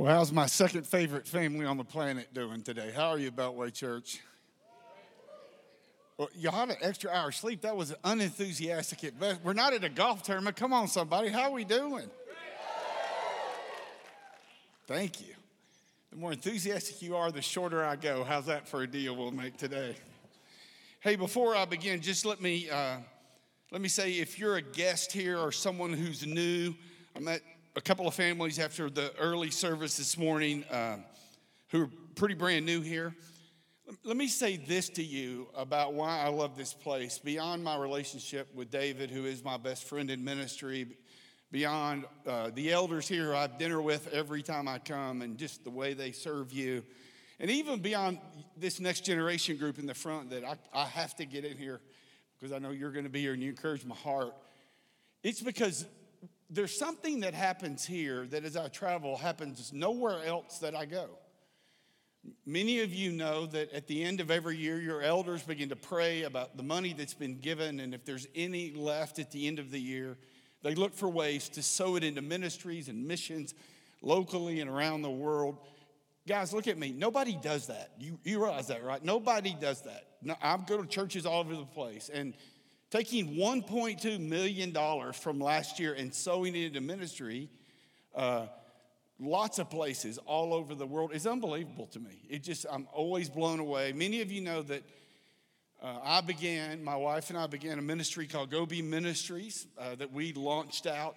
Well, how's my second favorite family on the planet doing today? How are you, Beltway Church? Well, y'all had an extra hour sleep. That was unenthusiastic at best. We're not at a golf tournament. Come on, somebody. How are we doing? Thank you. The more enthusiastic you are, the shorter I go. How's that for a deal we'll make today? Hey, before I begin, just let me uh, let me say if you're a guest here or someone who's new, I met a couple of families after the early service this morning uh, who are pretty brand new here. Let me say this to you about why I love this place. Beyond my relationship with David, who is my best friend in ministry, beyond uh, the elders here I have dinner with every time I come, and just the way they serve you, and even beyond this next generation group in the front that I, I have to get in here because I know you're going to be here and you encourage my heart. It's because there's something that happens here that as I travel happens nowhere else that I go. Many of you know that at the end of every year, your elders begin to pray about the money that's been given, and if there's any left at the end of the year, they look for ways to sow it into ministries and missions locally and around the world. Guys, look at me. Nobody does that. You, you realize that, right? Nobody does that. No, I go to churches all over the place, and taking $1.2 million from last year and sowing it into ministry, uh, lots of places all over the world is unbelievable to me. It just, I'm always blown away. Many of you know that uh, I began, my wife and I began a ministry called Go Be Ministries uh, that we launched out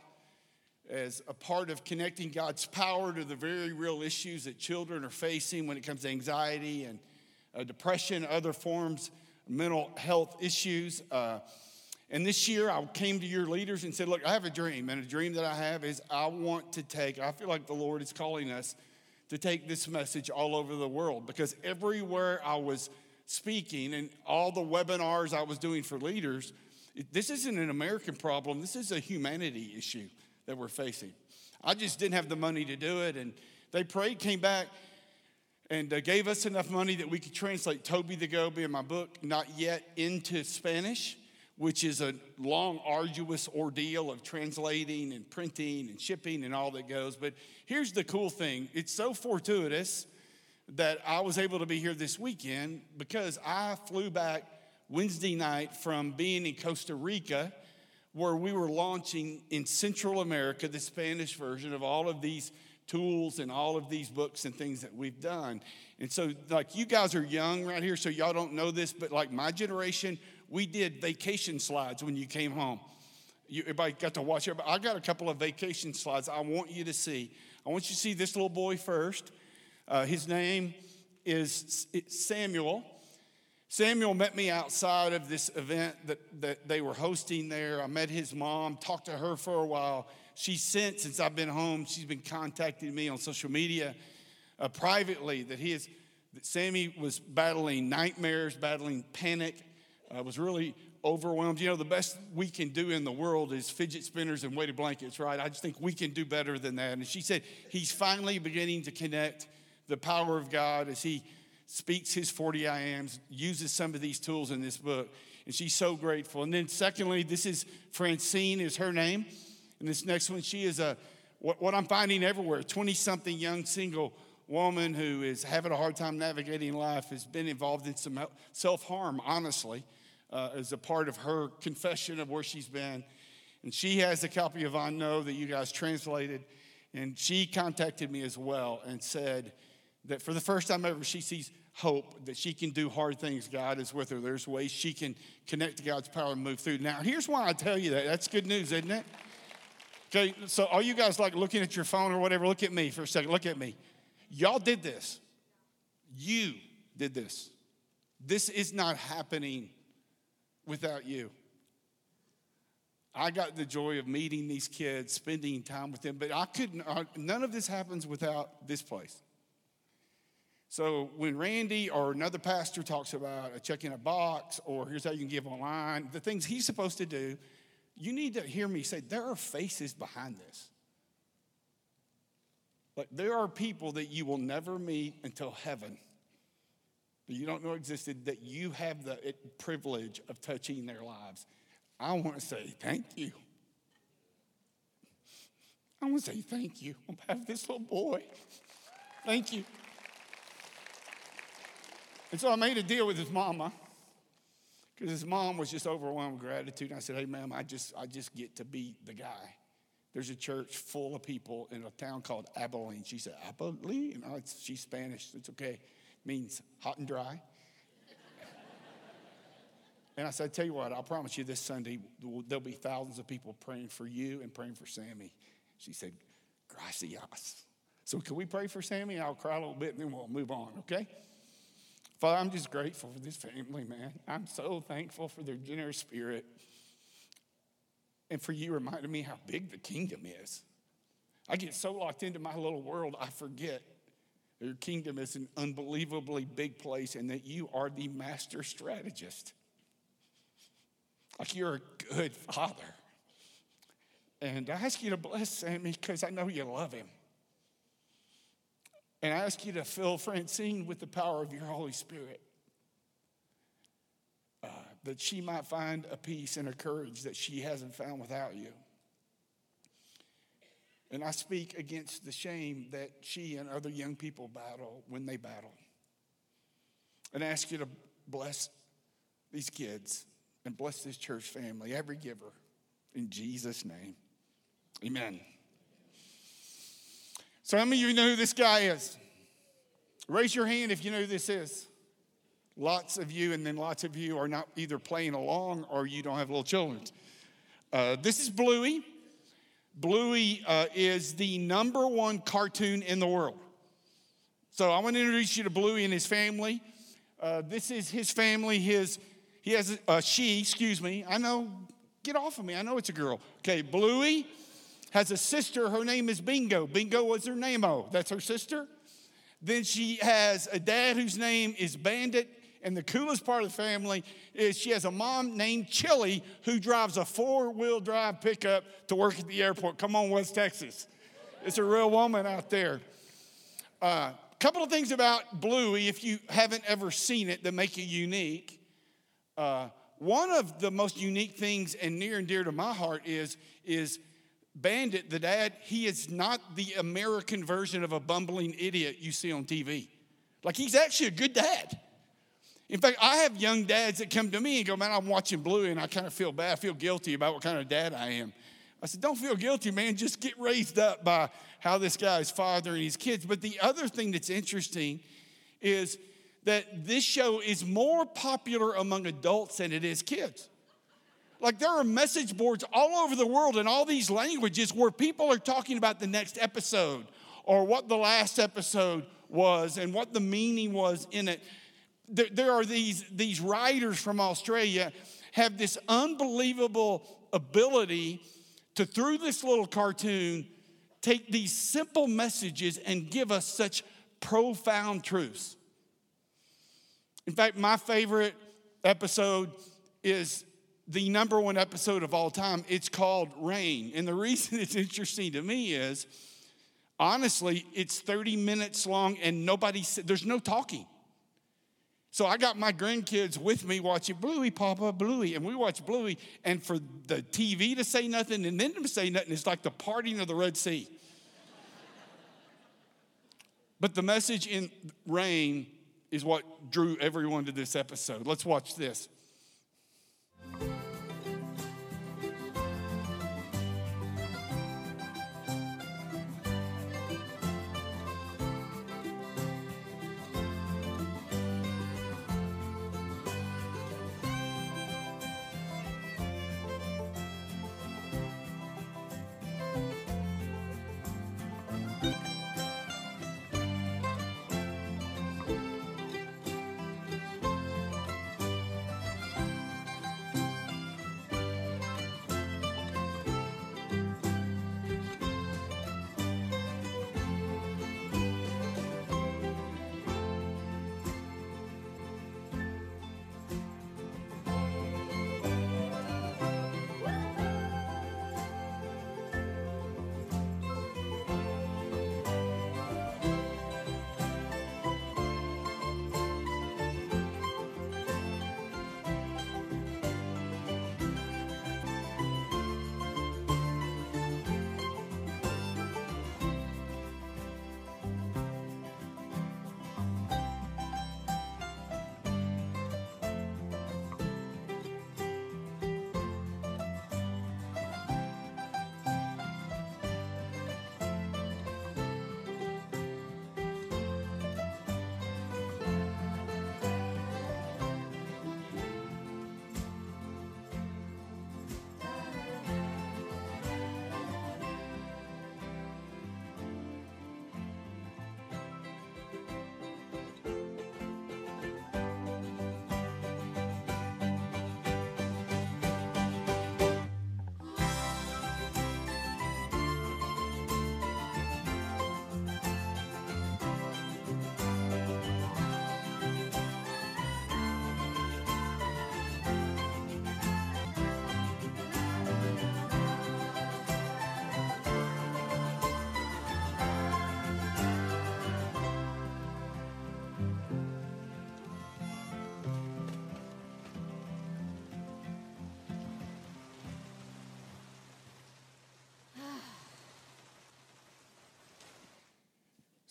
as a part of connecting God's power to the very real issues that children are facing when it comes to anxiety and uh, depression, other forms mental health issues. Uh, and this year, I came to your leaders and said, Look, I have a dream. And a dream that I have is I want to take, I feel like the Lord is calling us to take this message all over the world because everywhere I was speaking and all the webinars I was doing for leaders, this isn't an American problem. This is a humanity issue that we're facing. I just didn't have the money to do it. And they prayed, came back, and uh, gave us enough money that we could translate Toby the Goby in my book, not yet into Spanish which is a long, arduous ordeal of translating and printing and shipping and all that goes. But here's the cool thing it's so fortuitous that I was able to be here this weekend because I flew back Wednesday night from being in Costa Rica, where we were launching in Central America the Spanish version of all of these tools and all of these books and things that we've done. And so, like, you guys are young right here, so y'all don't know this, but like my generation, we did vacation slides when you came home. You, everybody got to watch. I got a couple of vacation slides I want you to see. I want you to see this little boy first. Uh, his name is Samuel. Samuel met me outside of this event that, that they were hosting there. I met his mom, talked to her for a while. She sent, since I've been home, she's been contacting me on social media uh, privately that he is, that Sammy was battling nightmares, battling panic, I was really overwhelmed. You know, the best we can do in the world is fidget spinners and weighted blankets, right? I just think we can do better than that. And she said he's finally beginning to connect the power of God as he speaks his 40 I ams, uses some of these tools in this book. And she's so grateful. And then, secondly, this is Francine, is her name. And this next one, she is a what, what I'm finding everywhere 20 something young single woman who is having a hard time navigating life, has been involved in some self harm, honestly uh, as a part of her confession of where she's been. And she has a copy of I Know that you guys translated. And she contacted me as well and said that for the first time ever, she sees hope that she can do hard things. God is with her. There's ways she can connect to God's power and move through. Now, here's why I tell you that. That's good news, isn't it? Okay, so are you guys like looking at your phone or whatever? Look at me for a second. Look at me. Y'all did this. You did this. This is not happening without you. I got the joy of meeting these kids, spending time with them, but I couldn't, none of this happens without this place. So when Randy or another pastor talks about checking a box or here's how you can give online, the things he's supposed to do, you need to hear me say there are faces behind this. Like there are people that you will never meet until heaven that you don't know existed, that you have the privilege of touching their lives. I want to say thank you. I want to say thank you on behalf of this little boy. Thank you. And so I made a deal with his mama because his mom was just overwhelmed with gratitude. And I said, Hey, ma'am, I just, I just get to be the guy. There's a church full of people in a town called Abilene. She said, Abilene? It's, she's Spanish. It's okay. It means hot and dry. and I said, Tell you what, I'll promise you this Sunday, there'll be thousands of people praying for you and praying for Sammy. She said, Gracias. So, can we pray for Sammy? I'll cry a little bit and then we'll move on, okay? Father, I'm just grateful for this family, man. I'm so thankful for their generous spirit and for you reminding me how big the kingdom is. I get so locked into my little world, I forget your kingdom is an unbelievably big place and that you are the master strategist. Like you're a good father. And I ask you to bless Sammy because I know you love him. And I ask you to fill Francine with the power of your Holy Spirit. Uh, that she might find a peace and a courage that she hasn't found without you. And I speak against the shame that she and other young people battle when they battle. And ask you to bless these kids and bless this church family, every giver, in Jesus' name. Amen. So, how many of you know who this guy is? Raise your hand if you know who this is. Lots of you, and then lots of you are not either playing along or you don't have little children. Uh, this is Bluey. Bluey uh, is the number one cartoon in the world. So I want to introduce you to Bluey and his family. Uh, this is his family. His he has a she. Excuse me. I know. Get off of me. I know it's a girl. Okay, Bluey has a sister. Her name is Bingo. Bingo was her name. Oh, that's her sister. Then she has a dad whose name is Bandit. And the coolest part of the family is she has a mom named Chili who drives a four wheel drive pickup to work at the airport. Come on, West Texas. It's a real woman out there. A uh, couple of things about Bluey, if you haven't ever seen it, that make it unique. Uh, one of the most unique things and near and dear to my heart is, is Bandit, the dad, he is not the American version of a bumbling idiot you see on TV. Like, he's actually a good dad. In fact, I have young dads that come to me and go, Man, I'm watching Blue and I kind of feel bad, I feel guilty about what kind of dad I am. I said, Don't feel guilty, man. Just get raised up by how this guy is fathering his kids. But the other thing that's interesting is that this show is more popular among adults than it is kids. Like there are message boards all over the world in all these languages where people are talking about the next episode or what the last episode was and what the meaning was in it. There, there are these, these writers from Australia have this unbelievable ability to, through this little cartoon, take these simple messages and give us such profound truths. In fact, my favorite episode is the number one episode of all time. It's called Rain. And the reason it's interesting to me is honestly, it's 30 minutes long and nobody, there's no talking. So I got my grandkids with me watching Bluey, Papa, Bluey, and we watch Bluey. And for the TV to say nothing and then to say nothing is like the parting of the Red Sea. but the message in Rain is what drew everyone to this episode. Let's watch this.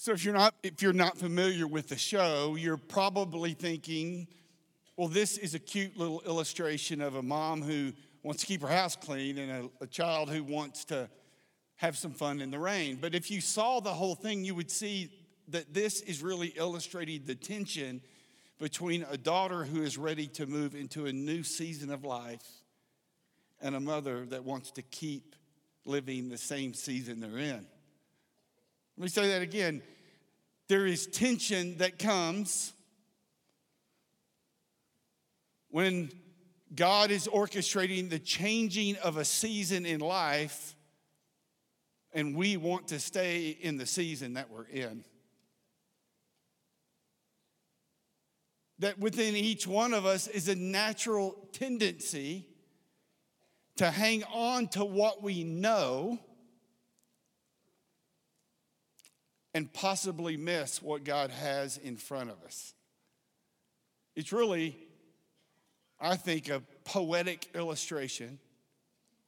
So if you're not if you're not familiar with the show, you're probably thinking, well, this is a cute little illustration of a mom who wants to keep her house clean and a, a child who wants to have some fun in the rain. But if you saw the whole thing, you would see that this is really illustrating the tension between a daughter who is ready to move into a new season of life and a mother that wants to keep living the same season they're in. Let me say that again. There is tension that comes when God is orchestrating the changing of a season in life and we want to stay in the season that we're in. That within each one of us is a natural tendency to hang on to what we know and possibly miss what God has in front of us. It's really, I think, a poetic illustration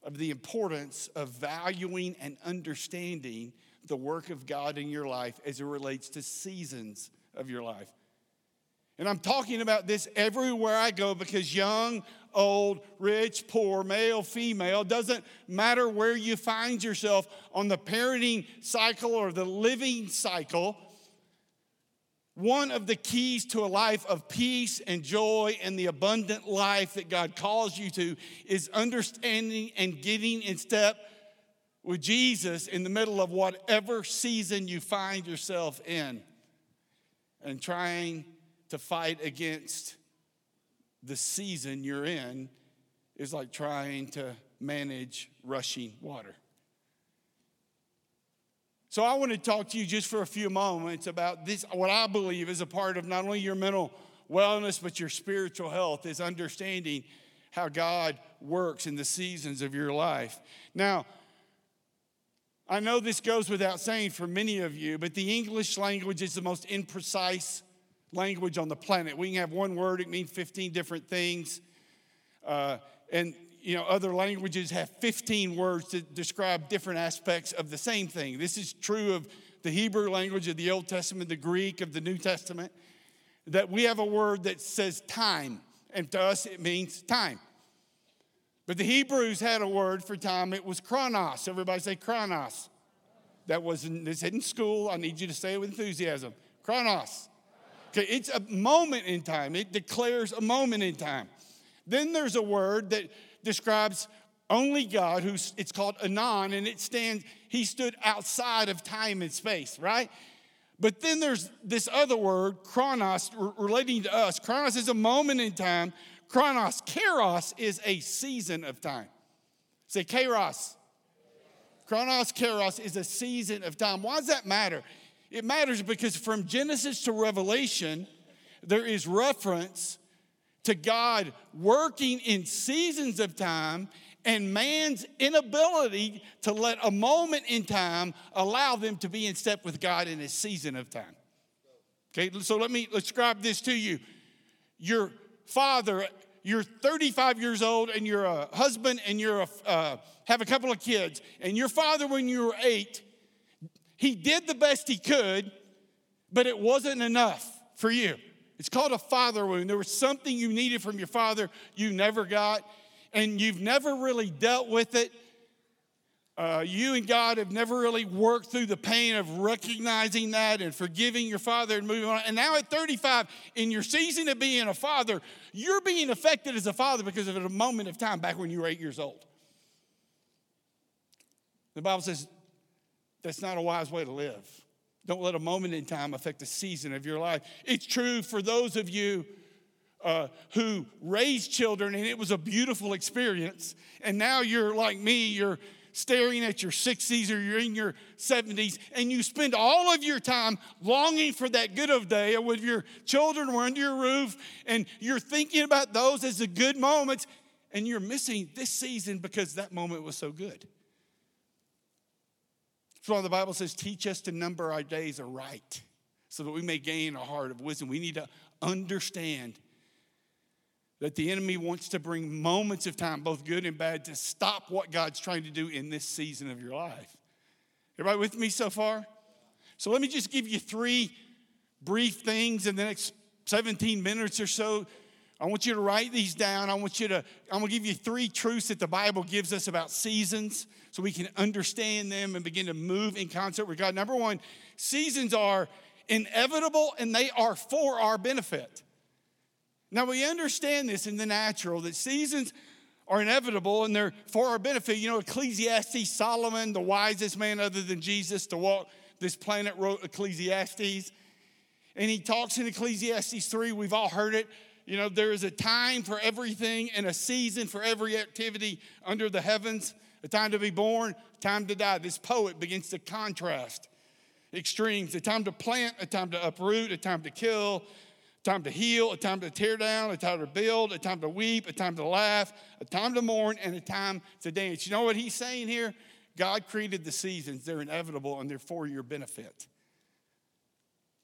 of the importance of valuing and understanding the work of God in your life as it relates to seasons of your life. And I'm talking about this everywhere I go because young, old, rich, poor, male, female, doesn't matter where you find yourself on the parenting cycle or the living cycle. One of the keys to a life of peace and joy and the abundant life that God calls you to is understanding and getting in step with Jesus in the middle of whatever season you find yourself in and trying to fight against the season you're in is like trying to manage rushing water. So I want to talk to you just for a few moments about this what I believe is a part of not only your mental wellness but your spiritual health is understanding how God works in the seasons of your life. Now, I know this goes without saying for many of you, but the English language is the most imprecise language on the planet. We can have one word, it means 15 different things. Uh, and, you know, other languages have 15 words to describe different aspects of the same thing. This is true of the Hebrew language of the Old Testament, the Greek of the New Testament, that we have a word that says time, and to us it means time. But the Hebrews had a word for time, it was chronos. Everybody say chronos. That was in, this in school. I need you to say it with enthusiasm. Chronos. It's a moment in time. It declares a moment in time. Then there's a word that describes only God, who's it's called aion, and it stands, he stood outside of time and space, right? But then there's this other word, chronos, relating to us. Chronos is a moment in time. Chronos, kairos, is a season of time. Say kairos. Chronos, kairos is a season of time. Why does that matter? It matters because from Genesis to Revelation, there is reference to God working in seasons of time and man's inability to let a moment in time allow them to be in step with God in a season of time. Okay, so let me describe this to you. Your father, you're 35 years old and you're a husband and you're a, uh, have a couple of kids, and your father, when you were eight, he did the best he could, but it wasn't enough for you. It's called a father wound. There was something you needed from your father you never got, and you've never really dealt with it. Uh, you and God have never really worked through the pain of recognizing that and forgiving your father and moving on. And now at 35, in your season of being a father, you're being affected as a father because of a moment of time back when you were eight years old. The Bible says, that's not a wise way to live. Don't let a moment in time affect the season of your life. It's true for those of you uh, who raised children and it was a beautiful experience. And now you're like me, you're staring at your 60s or you're in your 70s and you spend all of your time longing for that good of day when your children were under your roof and you're thinking about those as the good moments and you're missing this season because that moment was so good. That's why the Bible says, teach us to number our days aright so that we may gain a heart of wisdom. We need to understand that the enemy wants to bring moments of time, both good and bad, to stop what God's trying to do in this season of your life. Everybody with me so far? So let me just give you three brief things in the next 17 minutes or so. I want you to write these down. I want you to, I'm gonna give you three truths that the Bible gives us about seasons so we can understand them and begin to move in concert with God. Number one, seasons are inevitable and they are for our benefit. Now we understand this in the natural that seasons are inevitable and they're for our benefit. You know, Ecclesiastes, Solomon, the wisest man other than Jesus to walk this planet, wrote Ecclesiastes. And he talks in Ecclesiastes 3, we've all heard it. You know, there is a time for everything and a season for every activity under the heavens a time to be born, time to die. This poet begins to contrast extremes a time to plant, a time to uproot, a time to kill, a time to heal, a time to tear down, a time to build, a time to weep, a time to laugh, a time to mourn, and a time to dance. You know what he's saying here? God created the seasons, they're inevitable and they're for your benefit.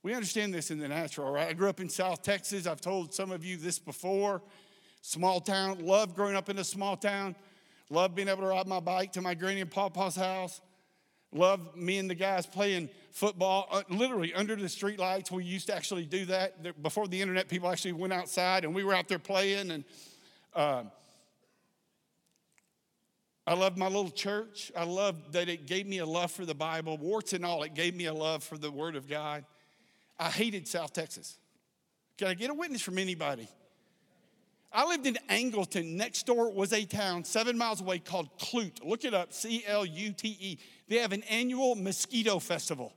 We understand this in the natural, right? I grew up in South Texas. I've told some of you this before. Small town, loved growing up in a small town, loved being able to ride my bike to my granny and papa's house, loved me and the guys playing football uh, literally under the street lights. We used to actually do that. Before the internet, people actually went outside and we were out there playing. And uh, I loved my little church. I loved that it gave me a love for the Bible. Warts and all, it gave me a love for the Word of God. I hated South Texas. Can I get a witness from anybody? I lived in Angleton. Next door was a town seven miles away called Clute. Look it up C L U T E. They have an annual mosquito festival.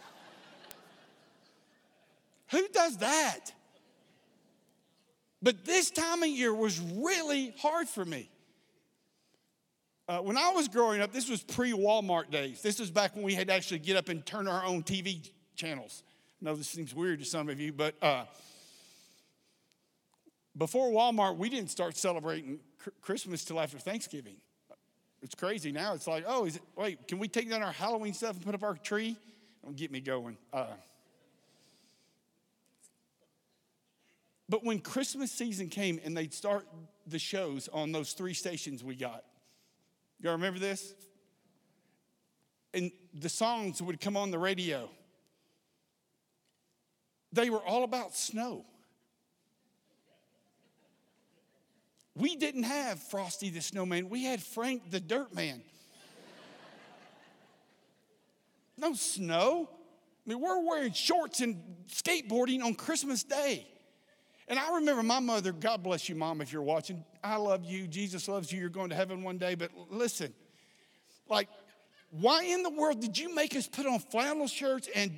Who does that? But this time of year was really hard for me. Uh, when I was growing up, this was pre Walmart days. This was back when we had to actually get up and turn our own TV channels. Know this seems weird to some of you, but uh, before Walmart, we didn't start celebrating Christmas till after Thanksgiving. It's crazy now. It's like, oh, is it, wait, can we take down our Halloween stuff and put up our tree? Don't get me going. Uh, but when Christmas season came and they'd start the shows on those three stations we got, y'all remember this? And the songs would come on the radio. They were all about snow. We didn't have Frosty the Snowman, we had Frank the Dirt Man. no snow. I mean, we're wearing shorts and skateboarding on Christmas Day. And I remember my mother, God bless you, mom, if you're watching. I love you. Jesus loves you. You're going to heaven one day. But listen, like, why in the world did you make us put on flannel shirts and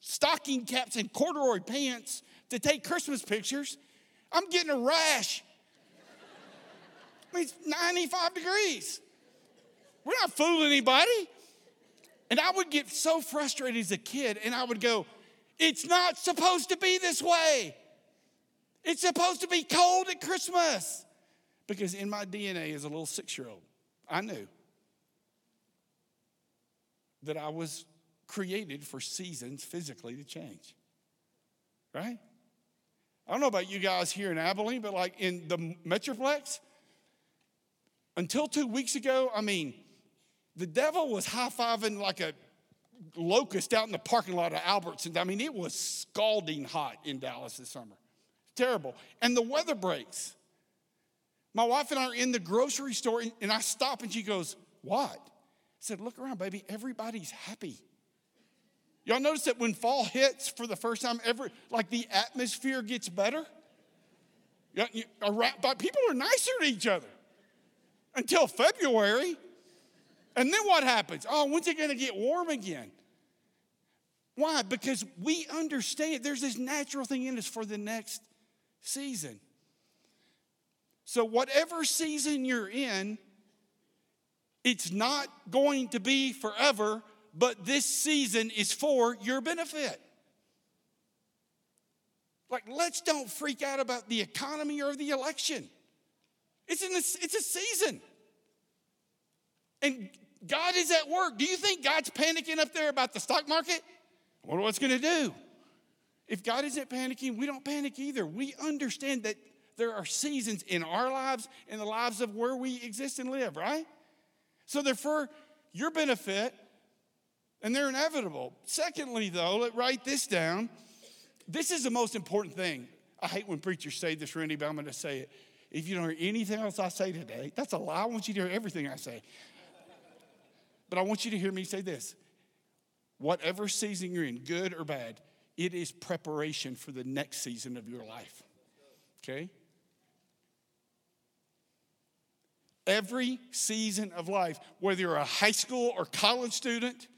stocking caps and corduroy pants to take Christmas pictures. I'm getting a rash. I mean, it's 95 degrees. We're not fooling anybody. And I would get so frustrated as a kid, and I would go, It's not supposed to be this way. It's supposed to be cold at Christmas. Because in my DNA as a little six year old, I knew that I was created for seasons physically to change. Right? I don't know about you guys here in Abilene, but like in the Metroplex, until two weeks ago, I mean, the devil was high fiving like a locust out in the parking lot of Albertsons. I mean, it was scalding hot in Dallas this summer. Terrible. And the weather breaks. My wife and I are in the grocery store, and I stop, and she goes, What? I said, Look around, baby. Everybody's happy. Y'all notice that when fall hits for the first time ever, like the atmosphere gets better? People are nicer to each other until February. And then what happens? Oh, when's it going to get warm again? Why? Because we understand there's this natural thing in us for the next season. So, whatever season you're in, it's not going to be forever but this season is for your benefit. Like, let's don't freak out about the economy or the election. It's, in a, it's a season. And God is at work. Do you think God's panicking up there about the stock market? Wonder what's going to do. If God isn't panicking, we don't panic either. We understand that there are seasons in our lives and the lives of where we exist and live, right? So they're for your benefit and they're inevitable. Secondly, though, let write this down. This is the most important thing. I hate when preachers say this, Randy, but I'm going to say it. If you don't hear anything else I say today, that's a lie. I want you to hear everything I say. But I want you to hear me say this whatever season you're in, good or bad, it is preparation for the next season of your life. Okay? Every season of life, whether you're a high school or college student,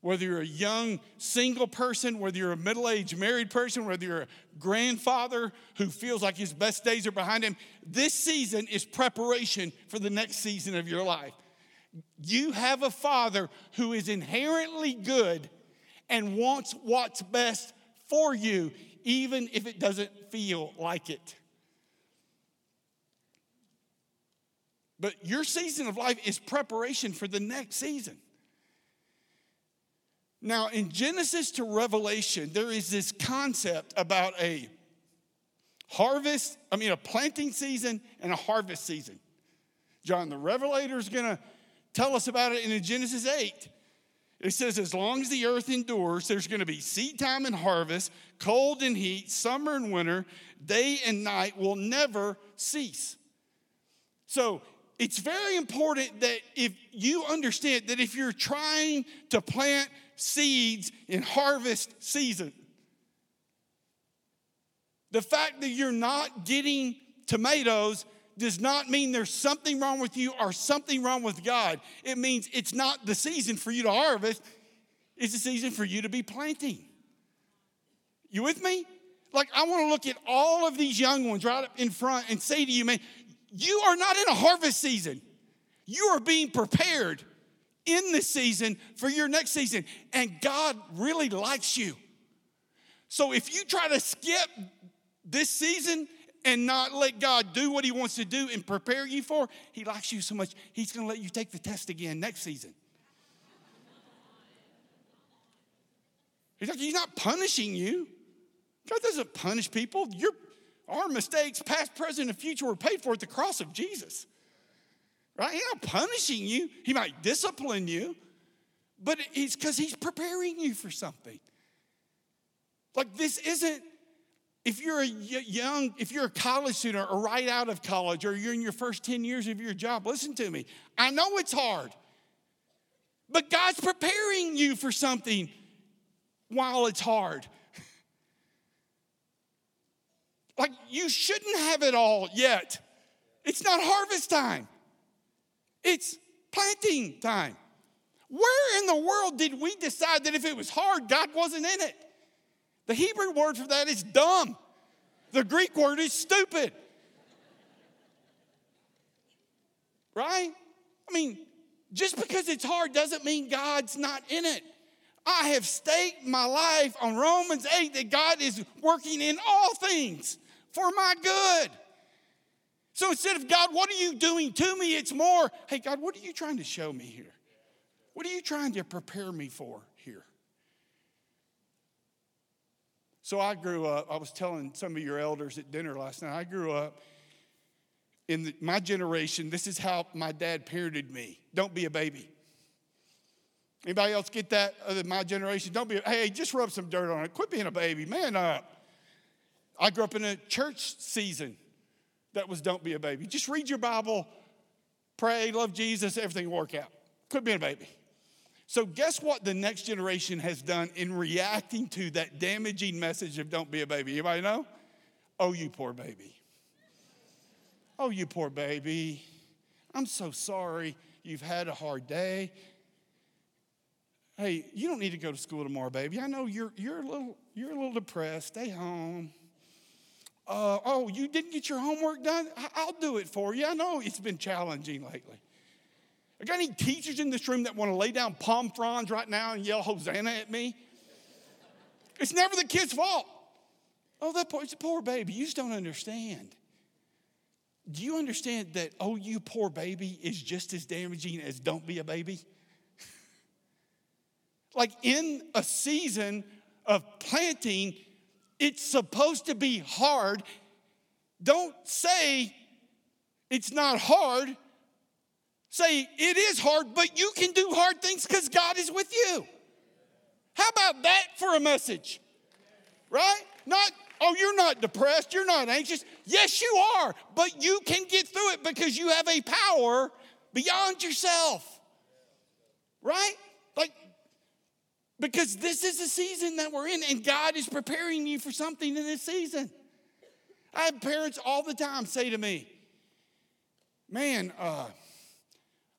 whether you're a young single person, whether you're a middle aged married person, whether you're a grandfather who feels like his best days are behind him, this season is preparation for the next season of your life. You have a father who is inherently good and wants what's best for you, even if it doesn't feel like it. But your season of life is preparation for the next season. Now, in Genesis to Revelation, there is this concept about a harvest, I mean, a planting season and a harvest season. John the Revelator is going to tell us about it in Genesis 8. It says, as long as the earth endures, there's going to be seed time and harvest, cold and heat, summer and winter, day and night will never cease. So it's very important that if you understand that if you're trying to plant seeds in harvest season, the fact that you're not getting tomatoes does not mean there's something wrong with you or something wrong with God. It means it's not the season for you to harvest, it's the season for you to be planting. You with me? Like, I want to look at all of these young ones right up in front and say to you, man, you are not in a harvest season. You are being prepared in this season for your next season. And God really likes you. So if you try to skip this season and not let God do what He wants to do and prepare you for, He likes you so much, He's to let you take the test again next season. He's like, He's not punishing you. God doesn't punish people. Your, our mistakes, past, present, and future, were paid for at the cross of Jesus. Right? He's not punishing you. He might discipline you, but it's because He's preparing you for something. Like, this isn't if you're a young, if you're a college student or right out of college or you're in your first 10 years of your job, listen to me. I know it's hard, but God's preparing you for something while it's hard. like you shouldn't have it all yet. It's not harvest time, it's planting time. Where in the world did we decide that if it was hard, God wasn't in it? The Hebrew word for that is dumb. The Greek word is stupid. Right? I mean, just because it's hard doesn't mean God's not in it. I have staked my life on Romans 8 that God is working in all things for my good. So instead of God, what are you doing to me? It's more, hey, God, what are you trying to show me here? What are you trying to prepare me for here? So I grew up, I was telling some of your elders at dinner last night, I grew up in the, my generation, this is how my dad parented me. Don't be a baby. Anybody else get that my generation? Don't be, hey, just rub some dirt on it. Quit being a baby. Man up. I grew up in a church season that was don't be a baby. Just read your Bible, pray, love Jesus, everything will work out. Quit being a baby. So, guess what the next generation has done in reacting to that damaging message of don't be a baby? Anybody know? Oh, you poor baby. Oh, you poor baby. I'm so sorry you've had a hard day. Hey, you don't need to go to school tomorrow, baby. I know you're, you're, a, little, you're a little depressed. Stay home. Uh, oh, you didn't get your homework done? I'll do it for you. I know it's been challenging lately. I got any teachers in this room that want to lay down palm fronds right now and yell Hosanna at me? It's never the kid's fault. Oh, that poor, it's a poor baby. You just don't understand. Do you understand that, oh, you poor baby is just as damaging as don't be a baby? like in a season of planting, it's supposed to be hard. Don't say it's not hard Say, it is hard, but you can do hard things because God is with you. How about that for a message? Right? Not, oh, you're not depressed, you're not anxious. Yes, you are, but you can get through it because you have a power beyond yourself. Right? Because this is a season that we're in, and God is preparing you for something in this season. I have parents all the time say to me, Man, uh,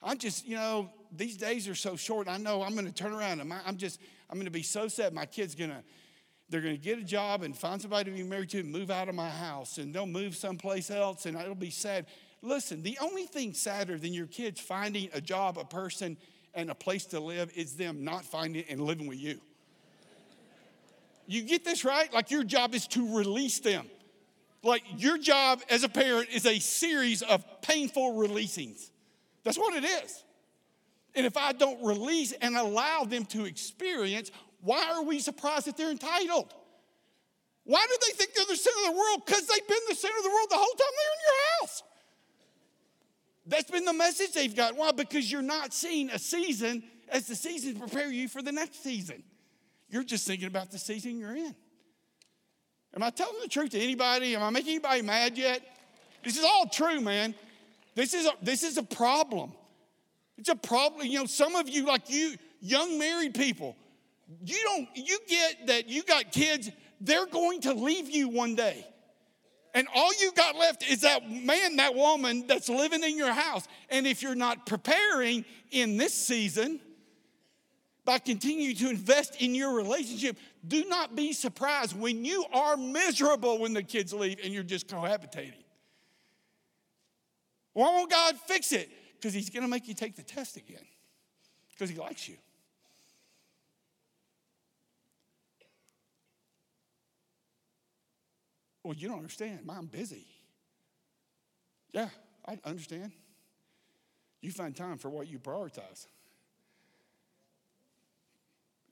I'm just, you know, these days are so short. I know I'm going to turn around and I'm just, I'm going to be so sad. My kid's going to, they're going to get a job and find somebody to be married to and move out of my house and they'll move someplace else and it'll be sad. Listen, the only thing sadder than your kids finding a job, a person, and a place to live is them not finding it and living with you. You get this right? Like your job is to release them. Like your job as a parent is a series of painful releasings. That's what it is. And if I don't release and allow them to experience, why are we surprised that they're entitled? Why do they think they're the center of the world? Because they've been the center of the world the whole time they're in your house. That's been the message they've got. Why? Because you're not seeing a season as the season prepare you for the next season. You're just thinking about the season you're in. Am I telling the truth to anybody? Am I making anybody mad yet? This is all true, man. This is a, this is a problem. It's a problem. You know, some of you, like you, young married people, you don't, you get that you got kids, they're going to leave you one day. And all you got left is that man, that woman that's living in your house. And if you're not preparing in this season, by continuing to invest in your relationship, do not be surprised when you are miserable when the kids leave and you're just cohabitating. Why won't God fix it? Because He's going to make you take the test again, because He likes you. Well, you don't understand. I'm busy. Yeah, I understand. You find time for what you prioritize.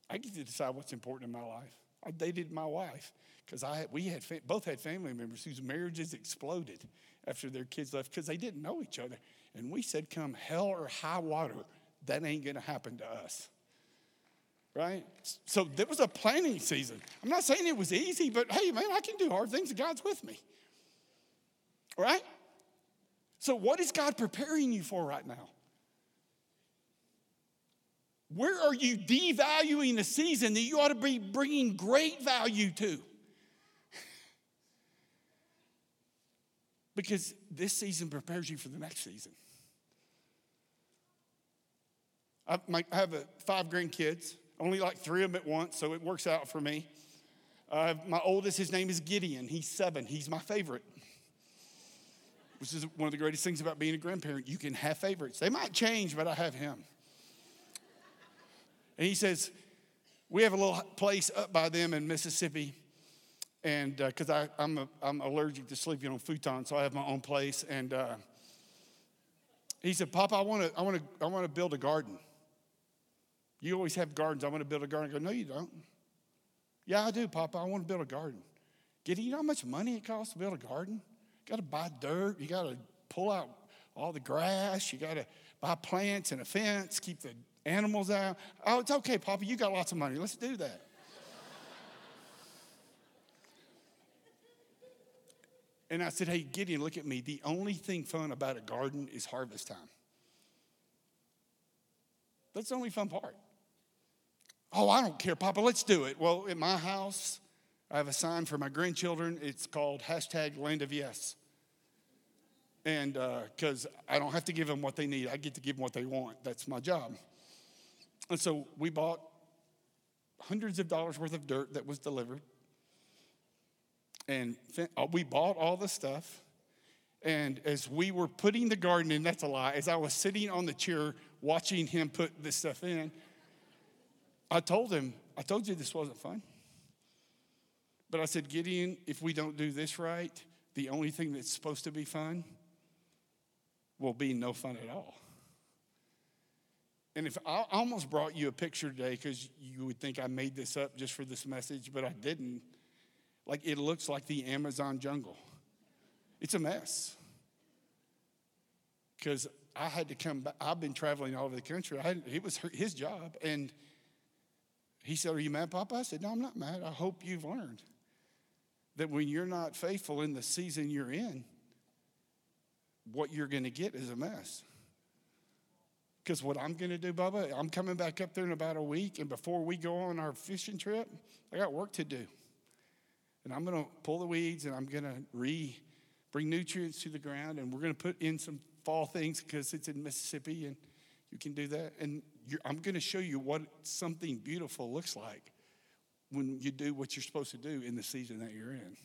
I get to decide what's important in my life. I dated my wife because I we had both had family members whose marriages exploded after their kids left because they didn't know each other. And we said, come hell or high water, that ain't gonna happen to us. Right? So there was a planning season. I'm not saying it was easy, but hey, man, I can do hard things and God's with me. Right? So, what is God preparing you for right now? Where are you devaluing a season that you ought to be bringing great value to? because this season prepares you for the next season. I, have five grandkids, only like three of them at once, so it works out for me. Uh, my oldest, his name is Gideon. He's seven. He's my favorite, which is one of the greatest things about being a grandparent. You can have favorites. They might change, but I have him. And he says, We have a little place up by them in Mississippi. And because uh, I'm, I'm allergic to sleeping on futon, so I have my own place. And uh, he said, Papa, I want to I wanna, I wanna build a garden. You always have gardens. I want to build a garden. I go, No, you don't. Yeah, I do, Papa. I want to build a garden. Get you know how much money it costs to build a garden? You got to buy dirt. You got to pull out all the grass. You got to buy plants and a fence, keep the animals out. Oh, it's okay, Papa, you got lots of money. Let's do that. and I said, Hey, Gideon, look at me. The only thing fun about a garden is harvest time. That's the only fun part. Oh, I don't care, Papa, let's do it. Well, at my house, I have a sign for my grandchildren. It's called hashtag land of yes. And because uh, I don't have to give them what they need, I get to give them what they want. That's my job. And so we bought hundreds of dollars worth of dirt that was delivered. And uh, we bought all the stuff. And as we were putting the garden in, that's a lie, as I was sitting on the chair watching him put this stuff in, I told him, I told you this wasn't fun. But I said, Gideon, if we don't do this right, the only thing that's supposed to be fun will be no fun at all. And if I almost brought you a picture today because you would think I made this up just for this message, but I didn't. Like it looks like the Amazon jungle. It's a mess. Because I had to come back. I've been traveling all over the country. Had, it was his job. And he said, Are you mad, Papa? I said, No, I'm not mad. I hope you've learned that when you're not faithful in the season you're in, what you're going to get is a mess. Because what I'm going to do, Bubba, I'm coming back up there in about a week, and before we go on our fishing trip, I got work to do. And I'm going to pull the weeds and I'm going to re bring nutrients to the ground, and we're going to put in some fall things because it's in Mississippi and you can do that. And I'm going to show you what something beautiful looks like when you do what you're supposed to do in the season that you're in.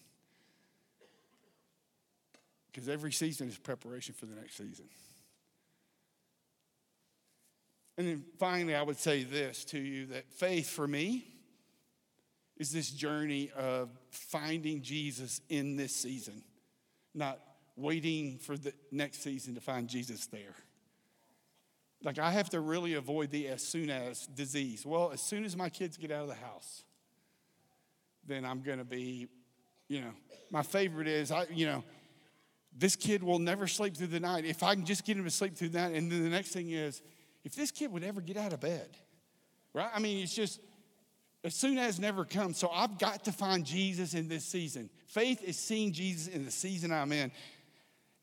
Because every season is preparation for the next season. And then finally, I would say this to you that faith for me is this journey of finding Jesus in this season, not waiting for the next season to find Jesus there. Like, I have to really avoid the as soon as disease. Well, as soon as my kids get out of the house, then I'm going to be, you know, my favorite is, I, you know, this kid will never sleep through the night. If I can just get him to sleep through that, and then the next thing is, if this kid would ever get out of bed, right? I mean, it's just, as soon as never comes. So I've got to find Jesus in this season. Faith is seeing Jesus in the season I'm in.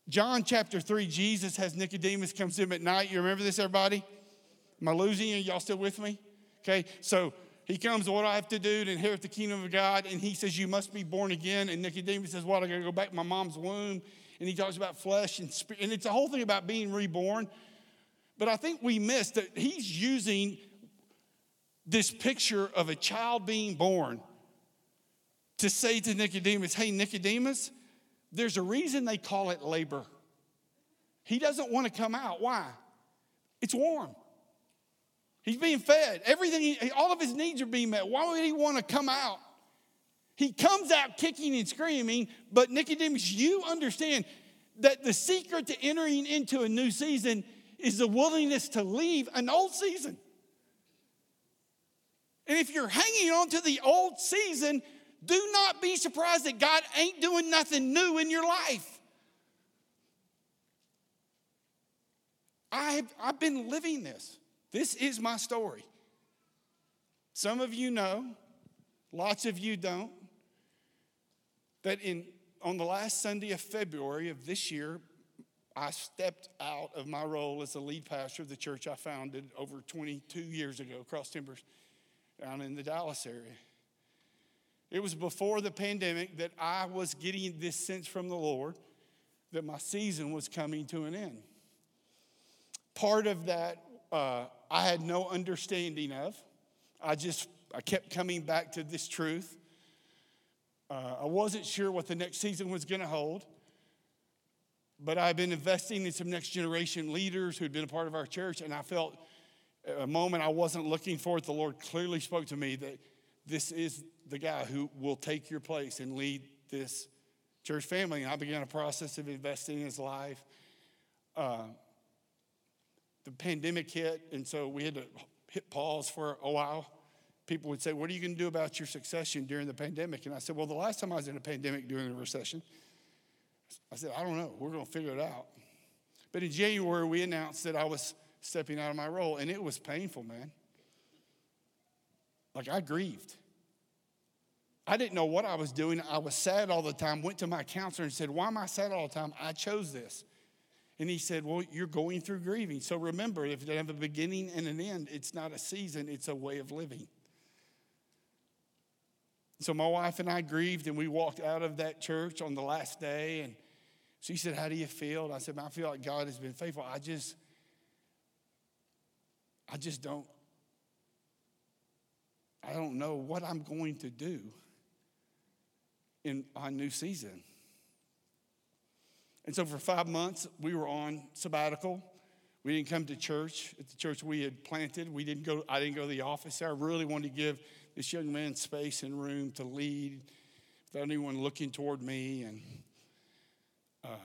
John chapter 3, Jesus has Nicodemus comes to him at night. You remember this, everybody? Am I losing you? Y'all still with me? Okay, so he comes, what do I have to do to inherit the kingdom of God? And he says, You must be born again. And Nicodemus says, What? I gotta go back to my mom's womb. And he talks about flesh and spirit. And it's a whole thing about being reborn. But I think we missed that he's using this picture of a child being born to say to Nicodemus, Hey, Nicodemus, there's a reason they call it labor. He doesn't want to come out. Why? It's warm. He's being fed. Everything, all of his needs are being met. Why would he want to come out? He comes out kicking and screaming, but Nicodemus, you understand that the secret to entering into a new season is the willingness to leave an old season. And if you're hanging on to the old season, do not be surprised that God ain't doing nothing new in your life. I've, I've been living this. This is my story. Some of you know, lots of you don't, that in, on the last Sunday of February of this year, I stepped out of my role as the lead pastor of the church I founded over 22 years ago, Cross Timbers, down in the Dallas area. It was before the pandemic that I was getting this sense from the Lord that my season was coming to an end. Part of that uh, I had no understanding of. I just I kept coming back to this truth. Uh, I wasn't sure what the next season was going to hold, but I've been investing in some next generation leaders who'd been a part of our church, and I felt a moment I wasn't looking for it. The Lord clearly spoke to me that this is the guy who will take your place and lead this church family. And I began a process of investing in his life. Uh, the pandemic hit, and so we had to hit pause for a while. People would say, What are you going to do about your succession during the pandemic? And I said, Well, the last time I was in a pandemic during a recession, I said, I don't know. We're going to figure it out. But in January, we announced that I was stepping out of my role, and it was painful, man. Like I grieved. I didn't know what I was doing. I was sad all the time. Went to my counselor and said, Why am I sad all the time? I chose this. And he said, Well, you're going through grieving. So remember, if you have a beginning and an end, it's not a season, it's a way of living. So my wife and I grieved, and we walked out of that church on the last day. And she said, How do you feel? And I said, I feel like God has been faithful. I just, I just don't I don't know what I'm going to do in our new season. And so for five months, we were on sabbatical. We didn't come to church at the church we had planted. We didn't go, I didn't go to the office. I really wanted to give this young man space and room to lead without anyone looking toward me. And uh,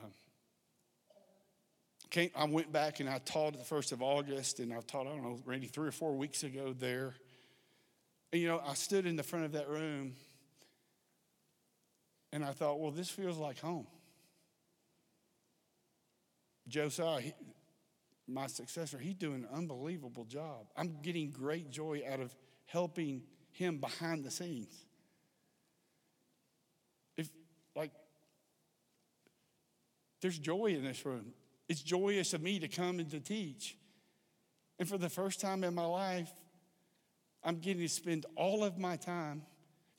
came, I went back and I taught the first of August, and I taught, I don't know, Randy, three or four weeks ago there. And you know, I stood in the front of that room and I thought, well, this feels like home. Josiah, he, my successor, he's doing an unbelievable job. I'm getting great joy out of helping him behind the scenes. If, like, there's joy in this room. It's joyous of me to come and to teach. And for the first time in my life, I'm getting to spend all of my time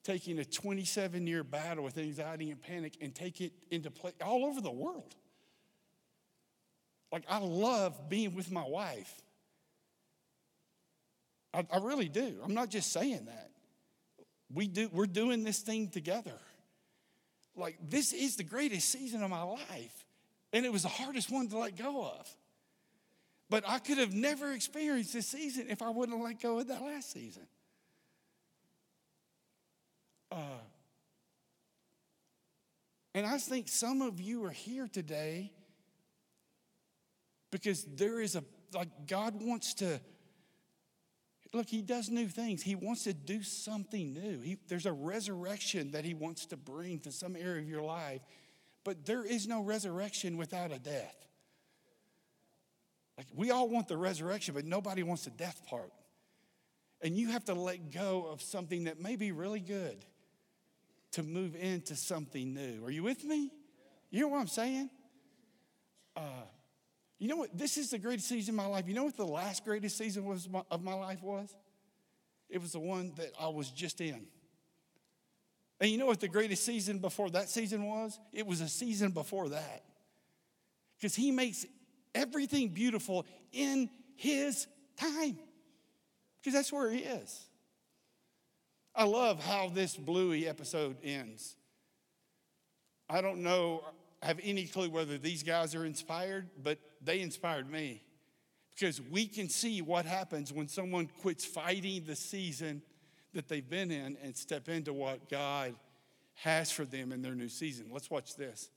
taking a 27 year battle with anxiety and panic and take it into play all over the world. Like, I love being with my wife. I, I really do. I'm not just saying that. We do, we're doing this thing together. Like, this is the greatest season of my life. And it was the hardest one to let go of. But I could have never experienced this season if I wouldn't have let go of that last season. Uh, and I think some of you are here today because there is a, like, God wants to, look, He does new things. He wants to do something new. He, there's a resurrection that He wants to bring to some area of your life, but there is no resurrection without a death. Like, we all want the resurrection, but nobody wants the death part. And you have to let go of something that may be really good to move into something new. Are you with me? You know what I'm saying? Uh, you know what? This is the greatest season of my life. You know what the last greatest season was of my life was? It was the one that I was just in. And you know what the greatest season before that season was? It was a season before that. Because he makes everything beautiful in his time. Because that's where he is. I love how this Bluey episode ends. I don't know have any clue whether these guys are inspired, but they inspired me because we can see what happens when someone quits fighting the season that they've been in and step into what God has for them in their new season. Let's watch this.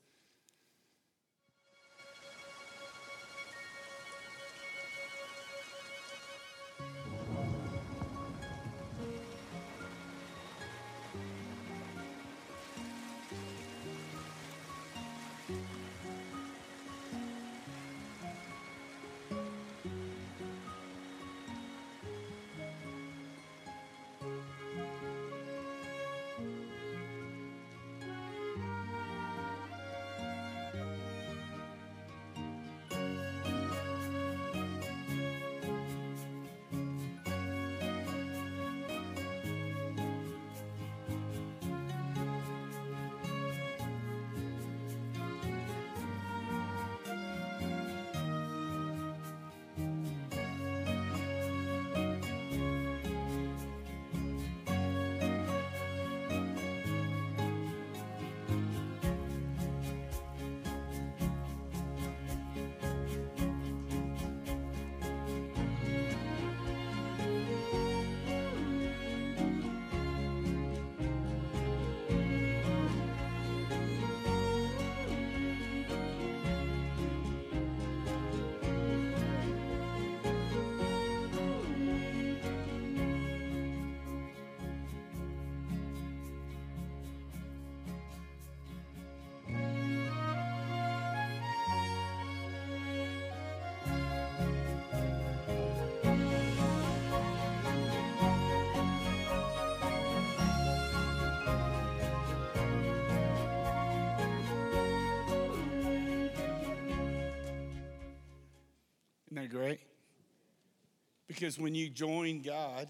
Because when you join God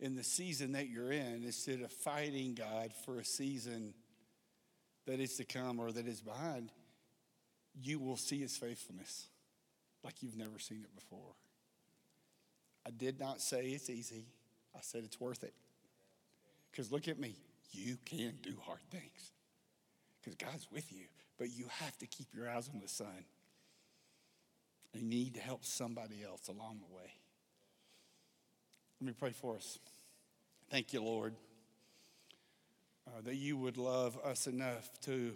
in the season that you're in, instead of fighting God for a season that is to come or that is behind, you will see his faithfulness like you've never seen it before. I did not say it's easy, I said it's worth it. Because look at me, you can do hard things because God's with you, but you have to keep your eyes on the sun. You need to help somebody else along the way. Let me pray for us. Thank you, Lord, uh, that you would love us enough to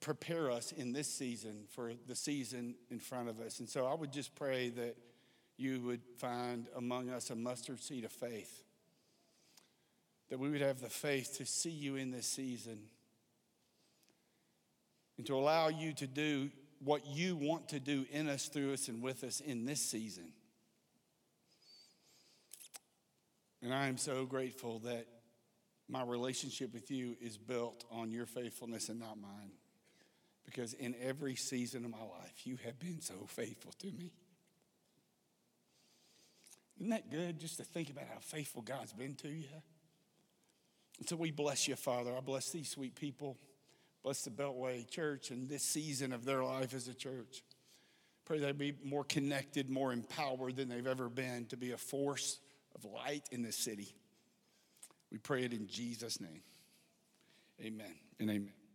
prepare us in this season for the season in front of us. And so I would just pray that you would find among us a mustard seed of faith, that we would have the faith to see you in this season and to allow you to do what you want to do in us, through us, and with us in this season. And I am so grateful that my relationship with you is built on your faithfulness and not mine. Because in every season of my life, you have been so faithful to me. Isn't that good just to think about how faithful God's been to you? And so we bless you, Father. I bless these sweet people. Bless the Beltway Church and this season of their life as a church. Pray they be more connected, more empowered than they've ever been to be a force of light in this city. We pray it in Jesus' name. Amen and amen.